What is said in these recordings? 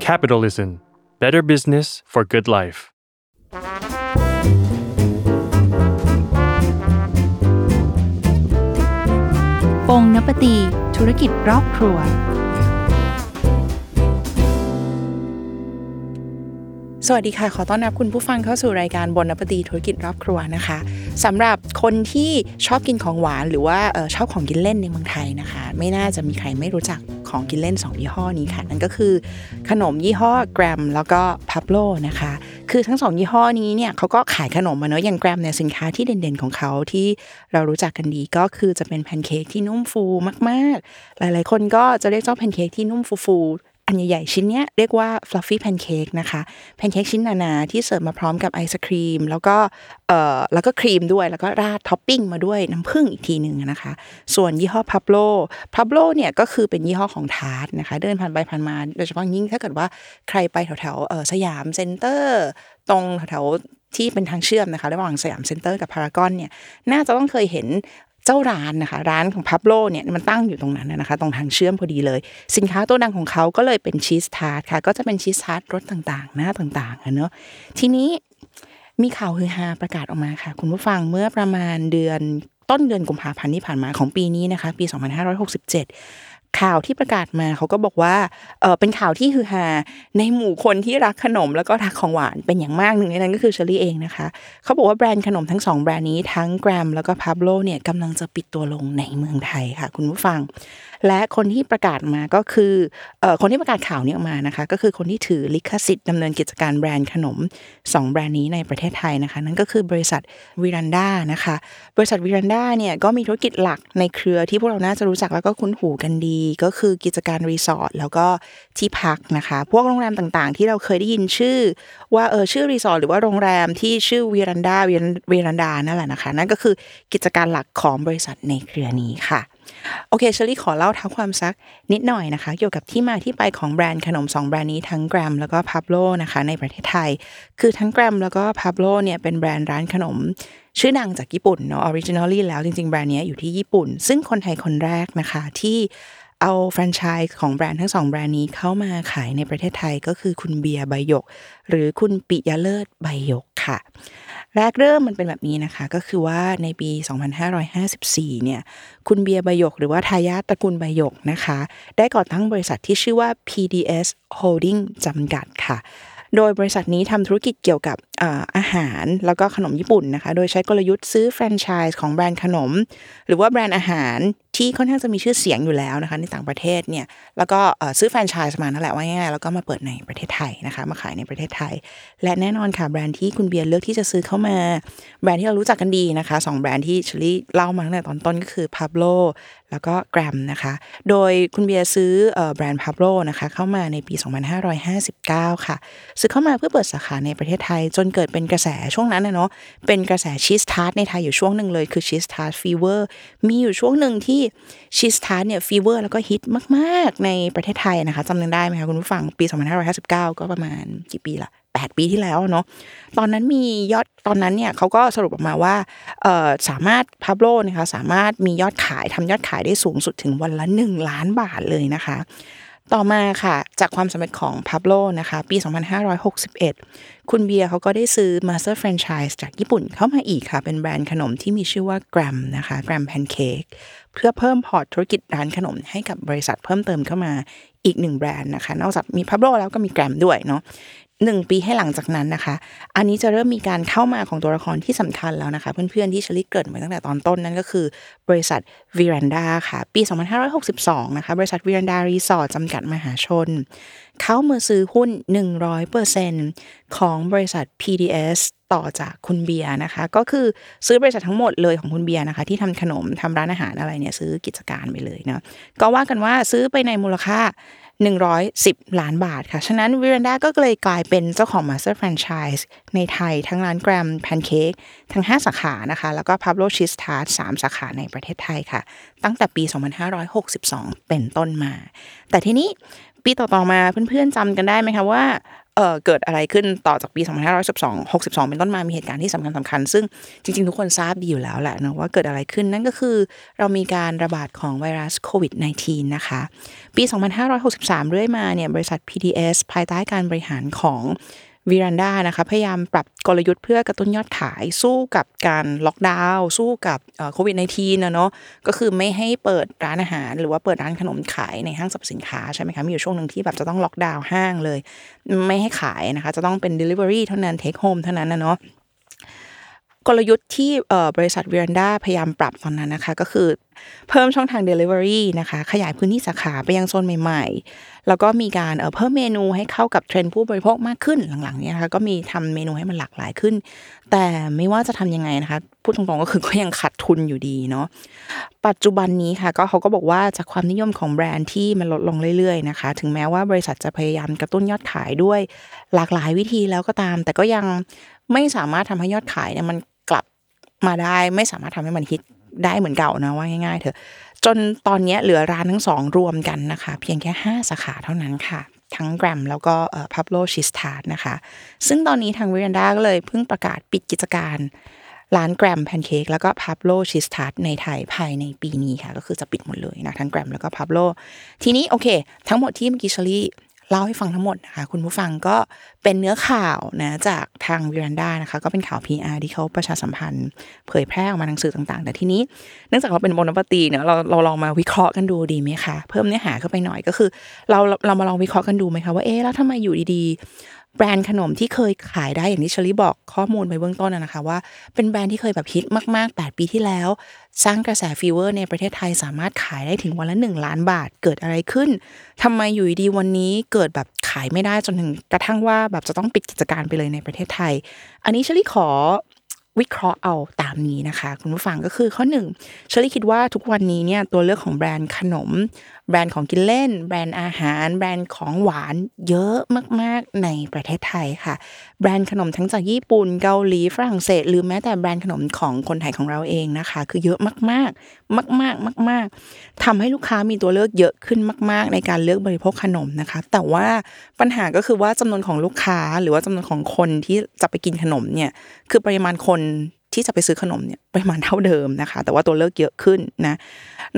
Capitalism Better Business for Good Life ปงนปตีธุรกิจรอบครัว สวัสดีค่ะ ขอต้อนรับคุณผู้ฟังเข้าสู่รายการบนนปตีธุรกิจรอบครัวนะคะสำหรับคนที่ชอบกินของหวานหรือว่าออชอบของกินเล่นในเมืองไทยนะคะ ไม่น่าจะมีใครไม่รู้จัก ของกินเล่น 2 ยี่ห้อนี้ค่ะ นั่นก็คือขนมยี่ห้อ Gram แล้วก็ PABLO นะคะ คือทั้ง 2 ยี่ห้อนี้เนี่ยเขาก็ขายขนมมาเนอะอย่าง Gram เนี่ยสินค้าที่เด่นๆของเขาที่เรารู้จักกันดีก็คือจะเป็นแพนเค้กที่นุ่มฟูมากๆ หลายๆ คนก็จะเรียกเจ้าแพนเค้กที่นุ่มฟู อันใหญ่ๆ ชิ้นเนี้ยเรียกว่า fluffy pancake นะคะแพนเค้กชิ้นหนาๆ ที่เสิร์ฟมาพร้อมกับไอศครีม แล้วก็เอ่อแล้วก็ครีมด้วยแล้วก็ราดท็อปปิ้งมาด้วยน้ำผึ้งอีกทีหนึ่งนะคะ ส่วนยี่ห้อ PABLO PABLO เนี่ยก็คือเป็นยี่ห้อของทาร์ตนะคะ เดินผ่านไปผ่านมา โดยเฉพาะยิ่งถ้าเกิดว่าใครไปแถวๆเออสยามเซ็นเตอร์ ตรงแถวที่เป็นทางเชื่อมนะคะ ระหว่างสยามเซ็นเตอร์กับพารากอนเนี่ยน่าจะต้องเคยเห็น เจ้าร้านนะคะ ร้านของ PABLO เนี่ยมันตั้งอยู่ตรงนั้นนะคะ ตรงทางเชื่อมพอดีเลย สินค้าตัวดังของเขาก็เลยเป็นชีสทาร์ตค่ะ ก็จะเป็นชีสทาร์ตรสต่างๆ หน้าต่างๆเนาะทีนี้มีข่าวฮือฮาประกาศออกมาค่ะ คุณผู้ฟังเมื่อประมาณเดือนต้นเดือนกุมภาพันธ์ที่ผ่านมาของปีนี้นะคะ ปี 2567 ข่าวที่ประกาศมาเขาก็บอกว่าเออเป็นข่าวที่คือฮาในหมู่คนที่รักขนมแล้วก็รักของหวานเป็นอย่างมากหนึ่งในนั้นก็คือเชอรี่เองนะคะเขาบอกว่าแบรนด์ขนมทั้งสองแบรนด์นี้ทั้งแกรมแล้วก็พาโบโลเนี่ยกำลังจะปิดตัวลงในเมืองไทยค่ะ คุณผู้ฟัง และคนที่ประกาศมาก็คือเออคนที่ประกาศข่าวนี้ออกมานะคะ ก็คือคนที่ถือลิขสิทธิ์ดำเนินกิจการแบรนด์ขนม 2 แบรนด์นี้ในประเทศไทยนะคะ นั่นก็คือบริษัทวีรันดานะคะ บริษัทวีรันดาเนี่ยก็มีธุรกิจหลักในเครือที่พวกเราน่าจะรู้จักแล้วก็คุ้นหูกันดีก็คือกิจการรีสอร์ทแล้วก็ที่พักนะคะ พวกโรงแรมต่างๆ ที่เราเคยได้ยินชื่อ ว่าเออชื่อรีสอร์ทหรือว่าโรงแรมที่ชื่อวีรันดาวีรันดานั่นแหละนะคะ นั่นก็คือกิจการหลักของบริษัทในเครือนี้ค่ะโอเคเชอรี่ขอเล่าท้าวความซักนิดหน่อยนะคะ เกี่ยวกับที่มาที่ไปของแบรนด์ขนม 2 แบรนด์นี้ทั้ง Gram แล้วก็ PABLOนะคะในประเทศไทย คือทั้ง Gram แล้วก็ PABLO เนี่ยเป็นแบรนด์ร้านขนม ชื่อดังจากญี่ปุ่นเนาะ originally แล้วจริงๆ แบรนด์นี้อยู่ที่ญี่ปุ่น ซึ่งคนไทยคนแรกนะคะที่ เอาแฟรนไชส์ของแบรนด์ทั้งสองแบรนด์นี้เข้ามาขายในประเทศไทยก็คือคุณเบียร์ใบหยก หรือคุณปิยะเลิศใบหยกค่ะ แรกเริ่มมันเป็นแบบนี้นะคะ ก็คือว่าในปี 2554 เนี่ย คุณเบียร์ใบหยก หรือว่าทายาทตระกูลใบหยกนะคะ ได้ก่อตั้งบริษัทที่ชื่อว่า PDS Holding จำกัดค่ะ โดยบริษัทนี้ทำธุรกิจเกี่ยวกับ อาหารแล้วก็ขนมญี่ปุ่นนะคะ โดยใช้กลยุทธ์ซื้อแฟรนไชส์ของแบรนด์ขนม หรือว่าแบรนด์อาหารที่ค่อนข้างจะมีชื่อเสียงอยู่แล้วนะคะในต่างประเทศเนี่ยแล้วก็ซื้อแฟรนไชส์มานั่นแหละว่าง่ายๆแล้วก็มาเปิดในประเทศไทยนะคะ มาขายในประเทศไทย และแน่นอนค่ะแบรนด์ที่คุณเบียร์เลือกที่จะซื้อเข้ามา แบรนด์ที่เรารู้จักกันดีนะคะสองแบรนด์ที่ชลี่เล่ามาตั้งแต่ตอนต้นก็คือ Pablo แล้วก็ Gram นะคะ โดยคุณเบียร์ซื้อแบรนด์ Pablo นะคะเข้ามาในปี 2559 ค่ะ ซื้อเข้ามาเพื่อเปิดสาขาในประเทศไทยจนเกิดเป็นกระแสช่วงนั้นนะเนาะเป็นกระแสชีสทาร์ตในไทยอยู่ช่วงหนึ่งเลยคือชีสทาร์ตฟีเวอร์มีอยู่ช่วงหนึ่งที่ชีสทาร์ตเนี่ยฟีเวอร์แล้วก็ฮิตมาก ๆ ในประเทศไทยนะคะจำได้ไหมคะคุณผู้ฟังปี 2559 ก็ประมาณกี่ปีละ8 ปีที่แล้วเนาะ ตอนนั้นมียอด ตอนนั้นเนี่ยเขาก็สรุปออกมาว่าสามารถ PABLO นะคะสามารถมียอดขายทำยอดขายได้สูงสุดถึงวันละ 1 ล้านบาทเลยนะคะ ต่อมาค่ะ จากความสำเร็จของ PABLO นะคะ ปี 2561 คุณเบียร์เขาก็ได้ซื้อ Master Franchise จากญี่ปุ่นเข้ามาอีกค่ะ เป็นแบรนด์ขนมที่มีชื่อว่า Gram นะคะ Gram Pancake เพื่อเพิ่มพอร์ตธุรกิจร้านขนมให้กับบริษัทเพิ่มเติมเข้ามาอีกหนึ่งแบรนด์นะคะ นอกจากมี PABLO แล้วก็มี Gram ด้วยเนาะ หนึ่งปีให้หลังจากนั้นนะคะ อันนี้จะเริ่มมีการเข้ามาของตัวละครที่สำคัญแล้วนะคะ เพื่อนๆที่ชลิเกิดมาตั้งแต่ตอนต้นนั่นก็คือ บริษัทวิรันดาค่ะ ปี 2562 นะคะ บริษัทวิรันดารีสอร์ทจำกัดมหาชน เข้ามาซื้อหุ้น 100%ของบริษัท PDS ต่อจากคุณเบียร์นะคะ ก็คือซื้อบริษัททั้งหมดเลยของคุณเบียร์นะคะ ที่ทำขนมทำร้านอาหารอะไรเนี่ยซื้อกิจการไปเลยเนาะก็ว่ากันว่าซื้อไปในมูลค่า 110 ล้านบาทค่ะ ฉะนั้นวิรันดาก็เลยกลายเป็นเจ้าของ Master Franchise ในไทยทั้งร้านแกรมแพนเค้กทั้ง 5 สาขานะคะ แล้วก็ Pablo Cheese Tart 3สาขาในประเทศไทยค่ะ ตั้งแต่ปี 2562 เป็นต้นมา แต่ทีนี้ปีต่อๆมาเพื่อนๆจำกันได้ไหมคะว่า เกิดอะไรขึ้นต่อจากปี2512 62 เป็นต้นมา มีเหตุการณ์ที่สำคัญสำคัญ ซึ่งจริง ๆ ทุกคนทราบดีอยู่แล้วแหละนะว่าเกิดอะไรขึ้นนั่นก็คือเรามีการระบาดของไวรัสโควิด -19 นะคะ ปี 2563 เรื่อยมาเนี่ยบริษัท PTS ภายใต้การบริหารของ วิรันดานะคะพยายามปรับกลยุทธ์เพื่อกระตุ้นยอดขายสู้กับการล็อกดาวน์สู้กับโควิด -19 นะเนาะก็คือไม่ให้เปิดร้านอาหาร หรือว่าเปิดร้านขนมขายในห้างสรรพสินค้าใช่ไหมคะมีอยู่ช่วงหนึ่งที่แบบจะต้องล็อกดาวน์ห้างเลย ไม่ให้ขายนะคะ จะต้องเป็น Delivery เท่านั้น Take Home เท่านั้นนะเนาะ กลยุทธ์ที่บริษัทเวิรันดาพยายามปรับตอนนั้นนะคะ ก็คือเพิ่มช่องทาง Delivery นะคะ ขยายพื้นที่สาขาไปยังโซนใหม่ ๆ แล้วก็มีการเพิ่มเมนูให้เข้ากับเทรนด์ผู้บริโภคมากขึ้นหลังๆนี้นะคะก็มีทำเมนูให้มันหลากหลายขึ้น แต่ไม่ว่าจะทำยังไงนะคะพูดตรงๆก็คือก็ยังขาดทุนอยู่ดีเนาะปัจจุบันนี้ค่ะก็เขาก็บอกว่าจากความนิยมของแบรนด์ที่มันลดลงเรื่อยๆนะคะ ถึงแม้ว่าบริษัทจะพยายามกระตุ้นยอดขายด้วยหลากหลายวิธีแล้วก็ตาม แต่ก็ยังไม่สามารถทำให้ยอดขายเนี่ยมัน มาได้ไม่สามารถทำให้มันฮิตได้เหมือนเก่านะว่าง่ายๆเถอะจนตอนนี้เหลือร้านทั้งสองรวมกันนะคะ เพียงแค่ 5 สาขาเท่านั้นค่ะ ทั้ง Gram แล้วก็ PABLO ชีสทาร์ตนะคะ ซึ่งตอนนี้ทางวีรันดาก็เลยเพิ่งประกาศปิดกิจการร้าน Gram แพนเค้กแล้วก็ PABLO ชีสทาร์ตในไทยภายในปีนี้ค่ะ ก็คือจะปิดหมดเลยนะทั้ง Gram แล้วก็ PABLOทีนี้โอเค ทั้งหมดที่เมื่อกี้ชลี่ เล่าให้ฟังทั้งหมดนะคะ คุณผู้ฟังก็เป็นเนื้อข่าวนะจากทางวิรันดานะคะ ก็เป็นข่าว PR ที่เขาประชาสัมพันธ์เผยแพร่ออกมาทางสื่อต่างๆ แต่ทีนี้เนื่องจากเราเป็นบนปตีเนี่ยเราเราลองมาวิเคราะห์กันดูดีไหมคะ เพิ่มเนื้อหาเข้าไปหน่อยก็คือ เราเรามาลองวิเคราะห์กันดูไหมคะว่าเอ๊ะแล้วทำไมอยู่ดีๆ แบรนด์ขนมที่เคยขายได้อย่างที่เชลี่บอกข้อมูลไปเบื้องต้นนะคะว่า เป็นแบรนด์ที่เคยแบบฮิตมาก ๆ 8 ปีที่แล้ว สร้างกระแสฟีเวอร์ในประเทศไทยสามารถขายได้ถึงวันละ 1 ล้านบาทเกิดอะไรขึ้นทำไมอยู่ดีวันนี้เกิดแบบขายไม่ได้จนถึงกระทั่งว่าแบบจะต้องปิดกิจการไปเลยในประเทศไทย อันนี้เชลี่ขอ วิเคราะห์เอาตามนี้นะคะ คุณผู้ฟังก็คือข้อหนึ่งเชอรี่คิดว่าทุกวันนี้เนี่ยตัวเลือกของแบรนด์ขนม แบรนด์ของกินเล่น แบรนด์อาหาร แบรนด์ของหวานเยอะมาก ๆ ในประเทศไทยค่ะ แบรนด์ขนมทั้งจากญี่ปุ่นเกาหลีฝรั่งเศส หรือแม้แต่แบรนด์ขนมของคนไทยของเราเองนะคะ คือเยอะมาก มากๆมาก ๆทำให้ลูกค้ามีตัวเลือกเยอะขึ้นมาก ๆ ในการเลือกบริโภคขนมนะคะ แต่ว่าปัญหาก็คือว่าจำนวนของลูกค้าหรือว่าจำนวนของคนที่จะไปกินขนมเนี่ยคือปริมาณคนที่จะไปซื้อขนมเนี่ยปริมาณเท่าเดิมนะคะ แต่ว่าตัวเลือกเยอะขึ้นนะ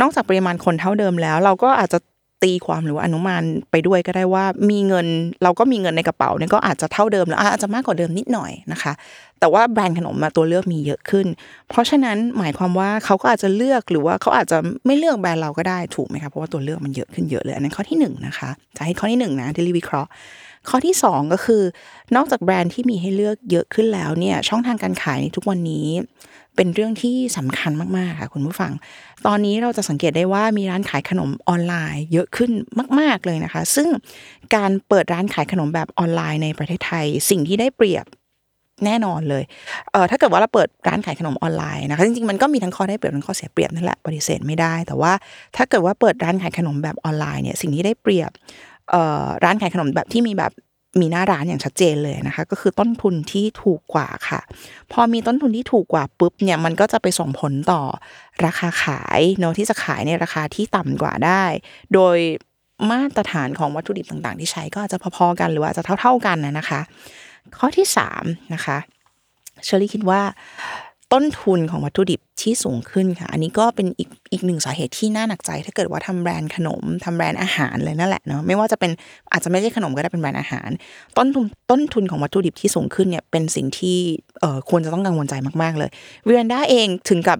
นอกจากปริมาณคนเท่าเดิมแล้ว เราก็อาจจะตีความหรือว่าอนุมานไปด้วยก็ได้ว่ามีเงิน เราก็มีเงินในกระเป๋าเนี่ยก็อาจจะเท่าเดิมแล้วอาจจะมากกว่าเดิมนิดหน่อยนะคะ แต่ว่าแบรนด์ขนมมาตัวเลือกมีเยอะขึ้น เพราะฉะนั้นหมายความว่าเขาก็อาจจะเลือกหรือว่าเขาอาจจะไม่เลือกแบรนด์เราก็ได้ถูกไหมคะเพราะว่าตัวเลือกมันเยอะขึ้นเยอะเลยอันนั้นข้อที่1นนะคะจะให้ข้อที่1นนะที่รีวิเคราะห์ข้อที่ 2 ก็คือ นอกจากแบรนด์ที่มีให้เลือกเยอะขึ้นแล้วเนี่ยช่องทางการขายในทุกวันนี้ เป็นเรื่องที่สำคัญมากๆค่ะคุณผู้ฟัง ตอนนี้เราจะสังเกตได้ว่ามีร้านขายขนมออนไลน์ เยอะขึ้นมาก ๆเลยนะคะ ซึ่งการเปิดร้านขายขนมแบบออนไลน์ในประเทศไทย สิ่งที่ได้เปรียบ แน่นอนเลยเออถ้าเกิดว่าเราเปิดร้านขายขนมออนไลน์นะคะจริงๆมันก็มีทั้งข้อได้เปรียบทั้งข้อเสียเปรียบนั่นแหละปฏิเสธไม่ได้ แต่ว่าถ้าเกิดว่าเปิดร้านขายขนมแบบออนไลน์เนี่ยสิ่งที่ได้เปรียบเออร้านขายขนมแบบที่มีแบบมีหน้าร้านอย่างชัดเจนเลยนะคะ ก็คือต้นทุนที่ถูกกว่าค่ะ พอมีต้นทุนที่ถูกกว่าปุ๊บเนี่ยมันก็จะไปส่งผลต่อราคาขายเนาะที่จะขายในราคาที่ต่ำกว่าได้ โดยมาตรฐานของวัตถุดิบต่างๆ ที่ใช้ก็อาจจะพอๆกันหรือว่าจะเท่า ๆกันนะนะคะ ข้อที่3นะคะเชอรี่คิดว่าต้นทุนของวัตถุดิบที่สูงขึ้นค่ะ อันนี้ก็เป็นอีกอีกหนึ่งสาเหตุที่น่าหนักใจ ถ้าเกิดว่าทำแบรนด์ขนมทำแบรนด์อาหารเลยนั่นแหละเนาะไม่ว่าจะเป็นอาจจะไม่ใช่ขนมก็ได้เป็นแบรนด์อาหาร ต้นทุนต้นทุนของวัตถุดิบที่สูงขึ้นเนี่ยเป็นสิ่งที่เอ่อควรจะต้องกังวลใจมากๆเลยวิรันดาเองถึงกับ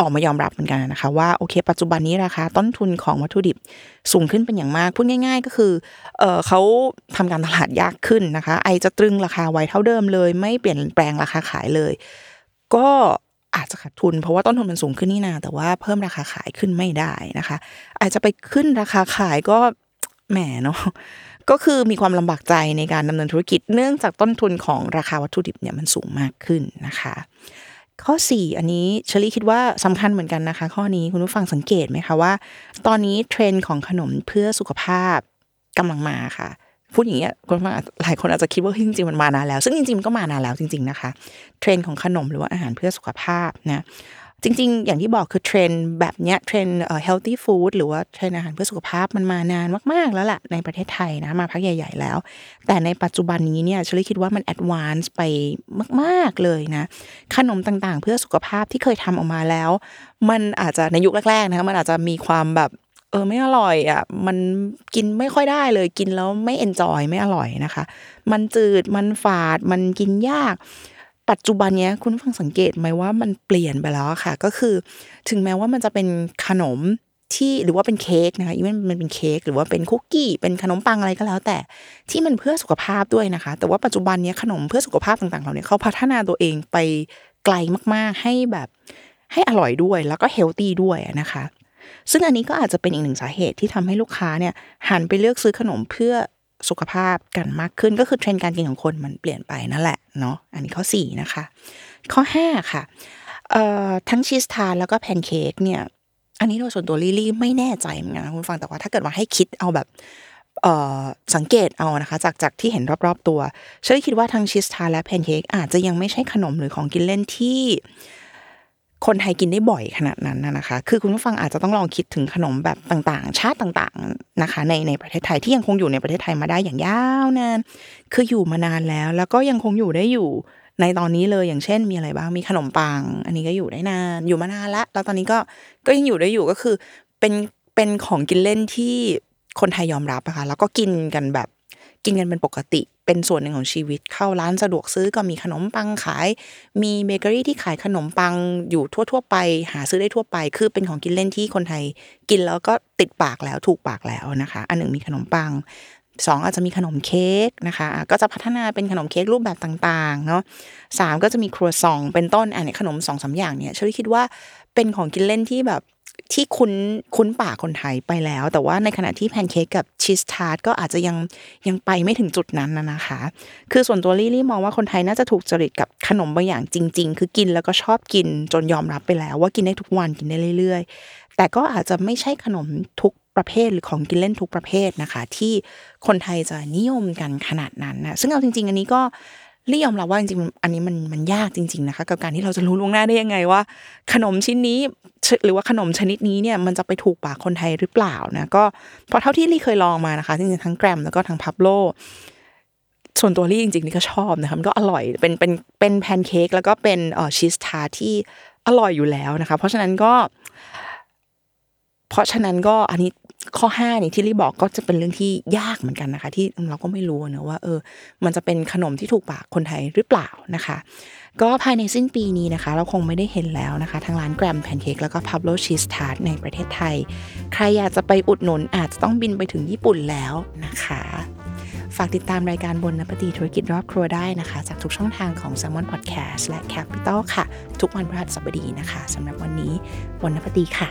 ออกมายอมรับเหมือนกันนะคะว่าโอเค ปัจจุบันนี้ราคาต้นทุนของวัตถุดิบสูงขึ้นเป็นอย่างมากพูดง่าย ๆ ก็คือเออเขาทำการตลาดยากขึ้นนะคะ ไอจะตรึงราคาไว้เท่าเดิมเลย ไม่เปลี่ยนแปลงราคาขายเลย ก็อาจจะขาดทุนเพราะว่าต้นทุนมันสูงขึ้นนี่นาแต่ว่าเพิ่มราคาขายขึ้นไม่ได้นะคะ อาจจะไปขึ้นราคาขายก็แหมเนาะก็คือมีความลำบากใจในการดำเนินธุรกิจ เนื่องจากต้นทุนของราคาวัตถุดิบเนี่ยมันสูงมากขึ้นนะคะ ข้อ 4 อันนี้เชลี่คิดว่าสำคัญเหมือนกันนะคะ ข้อนี้คุณผู้ฟังสังเกตไหมคะว่า ตอนนี้เทรนด์ของขนมเพื่อสุขภาพกำลังมาค่ะพูดอย่างเงี้ยคนฟังหลายคนอาจจะคิดว่าจริงๆมันมานานแล้ว ซึ่งจริงๆมันก็มานานแล้วจริง ๆนะคะ เทรนด์ของขนมหรือว่าอาหารเพื่อสุขภาพนะ จริง ๆ อย่างที่บอกคือเทรนด์แบบเนี้ยเทรนด์เอ่อ healthy food หรือว่าเทรนด์อาหารเพื่อสุขภาพมันมานานมาก ๆ แล้วแหละในประเทศไทยนะ มาพักใหญ่ ๆ แล้ว แต่ในปัจจุบันนี้เนี่ยเชลีคิดว่ามัน advance ไปมาก ๆ เลยนะ ขนมต่างๆ เพื่อสุขภาพที่เคยทำออกมาแล้ว มันอาจจะในยุคแรก ๆ นะคะมันอาจจะมีความแบบเออไม่อร่อยอะมันกินไม่ค่อยได้เลยกินแล้วไม่เอนจอยไม่อร่อยนะคะ มันจืดมันฝาดมันกินยาก ปัจจุบันเนี้ยคุณผู้ฟังสังเกตไหมว่ามันเปลี่ยนไปแล้วค่ะ ก็คือ ถึงแม้ว่ามันจะเป็นขนมที่หรือว่าเป็นเค้กนะคะอีเวนมันเป็นเค้กหรือว่าเป็นคุกกี้เป็นขนมปังอะไรก็แล้ว แต่ที่มันเพื่อสุขภาพด้วยนะคะ แต่ว่าปัจจุบันนี้ขนมเพื่อสุขภาพต่างๆเหล่านี้เขาพัฒนาตัวเองไปไกลมากๆให้แบบให้อร่อยด้วยแล้วก็ healthy ด้วยนะคะ ซึ่งอันนี้ก็อาจจะเป็นอีกหนึ่งสาเหตุที่ทำให้ลูกค้าเนี่ยหันไปเลือกซื้อขนมเพื่อ สุขภาพกันมากขึ้นก็คือเทรนด์การกินของคนมันเปลี่ยนไปนั่นแหละเนาะอันนี้ข้อ 4 นะคะ ข้อ 5 ค่ะทั้งชีสทาร์ตแล้วก็แพนเค้กเนี่ย อันนี้โดยส่วนตัวลิลี่ไม่แน่ใจเหมือนกันนะคุณฟังแต่ว่าถ้าเกิดว่าให้คิดเอาแบบสังเกตเอานะคะ จากจากที่เห็นรอบๆตัวฉันคิดว่าทั้งชีสทานและแพนเค้กอาจจะยังไม่ใช่ขนมหรือของกินเล่นที่ คนไทยกินได้บ่อยขนาดนั้นนะคะ คือคุณผู้ฟังอาจจะต้องลองคิดถึงขนมแบบต่างๆ ชาติต่างๆนะคะ ในในประเทศไทยที่ยังคงอยู่ในประเทศไทยมาได้อย่างยาวนาน คืออยู่มานานแล้ว แล้วก็ยังคงอยู่ได้อยู่ในตอนนี้เลยอย่างเช่นมีอะไรบ้างมีขนมปัง อันนี้ก็อยู่ได้นานอยู่มานานละแล้วตอนนี้ก็ก็ยังอยู่ได้อยู่ก็คือเป็นเป็นของกินเล่นที่คนไทยยอมรับนะคะแล้วก็กินกันแบบกินกันเป็นปกติ เป็นส่วนหนึ่งของชีวิตเข้าร้านสะดวกซื้อก็มีขนมปังขาย มีเบเกอรี่ที่ขายขนมปังอยู่ทั่ว ๆ ไป หาซื้อได้ทั่วไป คือเป็นของกินเล่นที่คนไทยกินแล้วก็ติดปากแล้วถูกปากแล้วนะคะ อันหนึ่งมีขนมปังสองอาจจะมีขนมเค้กนะคะ ก็จะพัฒนาเป็นขนมเค้กรูปแบบต่างๆเนาะสามก็จะมีครัวซองเป็นต้นอันนี้ขนมสองสามอย่างเนี่ยเชอรี่คิดว่าเป็นของกินเล่นที่แบบ ที่คุ้นคุ้นปากคนไทยไปแล้ว แต่ว่าในขณะที่แพนเค้กกับชีสทาร์ตก็อาจจะยังยังไปไม่ถึงจุดนั้นนะนะคะ คือส่วนตัวลี่ลี่มองว่าคนไทยน่าจะถูกจริตกับขนมบางอย่างจริง ๆ คือกินแล้วก็ชอบกินจนยอมรับไปแล้ว ว่ากินได้ทุกวันกินได้เรื่อย ๆ แต่ก็อาจจะไม่ใช่ขนมทุกประเภทหรือของกินเล่นทุกประเภทนะคะ ที่คนไทยจะนิยมกันขนาดนั้นนะซึ่งเอาจริง ๆ อันนี้ก็ ลี่ยอมรับว่าจริงๆ อันนี้มันมันยากจริง ๆนะคะ กับการที่เราจะรู้ล่วงหน้าได้ยังไงว่า ขนมชิ้นนี้หรือว่าขนมชนิดนี้เนี่ยมันจะไปถูกปากคนไทยหรือเปล่านะก็พราะเท่าที่ลี่เคยลองมานะคะจริงๆทั้งแกรมแล้วก็ทั้งพับโลส่วนตัวลี่จริงๆนี่ก็ชอบนะคะมันก็อร่อยเป็นเป็นเป็นแพนเค้กแล้วก็เป็นเอ่อชีสทาร์ที่อร่อยอยู่แล้วนะคะ เพราะฉะนั้นก็ เพราะฉะนั้นก็อันนี้ข้อห้านี่ที่ลี่บอกก็จะเป็นเรื่องที่ยากเหมือนกันนะคะ ที่เราก็ไม่รู้นะว่าเออ มันจะเป็นขนมที่ถูกปากคนไทยหรือเปล่านะคะ ก็ภายในสิ้นปีนี้นะคะ เราคงไม่ได้เห็นแล้วนะคะทั้งร้านแกรมแพนเค้กแล้วก็พับโลชีสทาร์ตในประเทศไทย ใครอยากจะไปอุดหนุนอาจจะต้องบินไปถึงญี่ปุ่นแล้วนะคะฝากติดตามรายการบนนปตีธุรกิจรอบครัวได้นะคะ จากทุกช่องทางของ s ซ l m o n Podcast และ Capital ค่ะ ทุกวันพฤหัสบดีนะคะสำหรับวันนี้บนนปตีค่ะ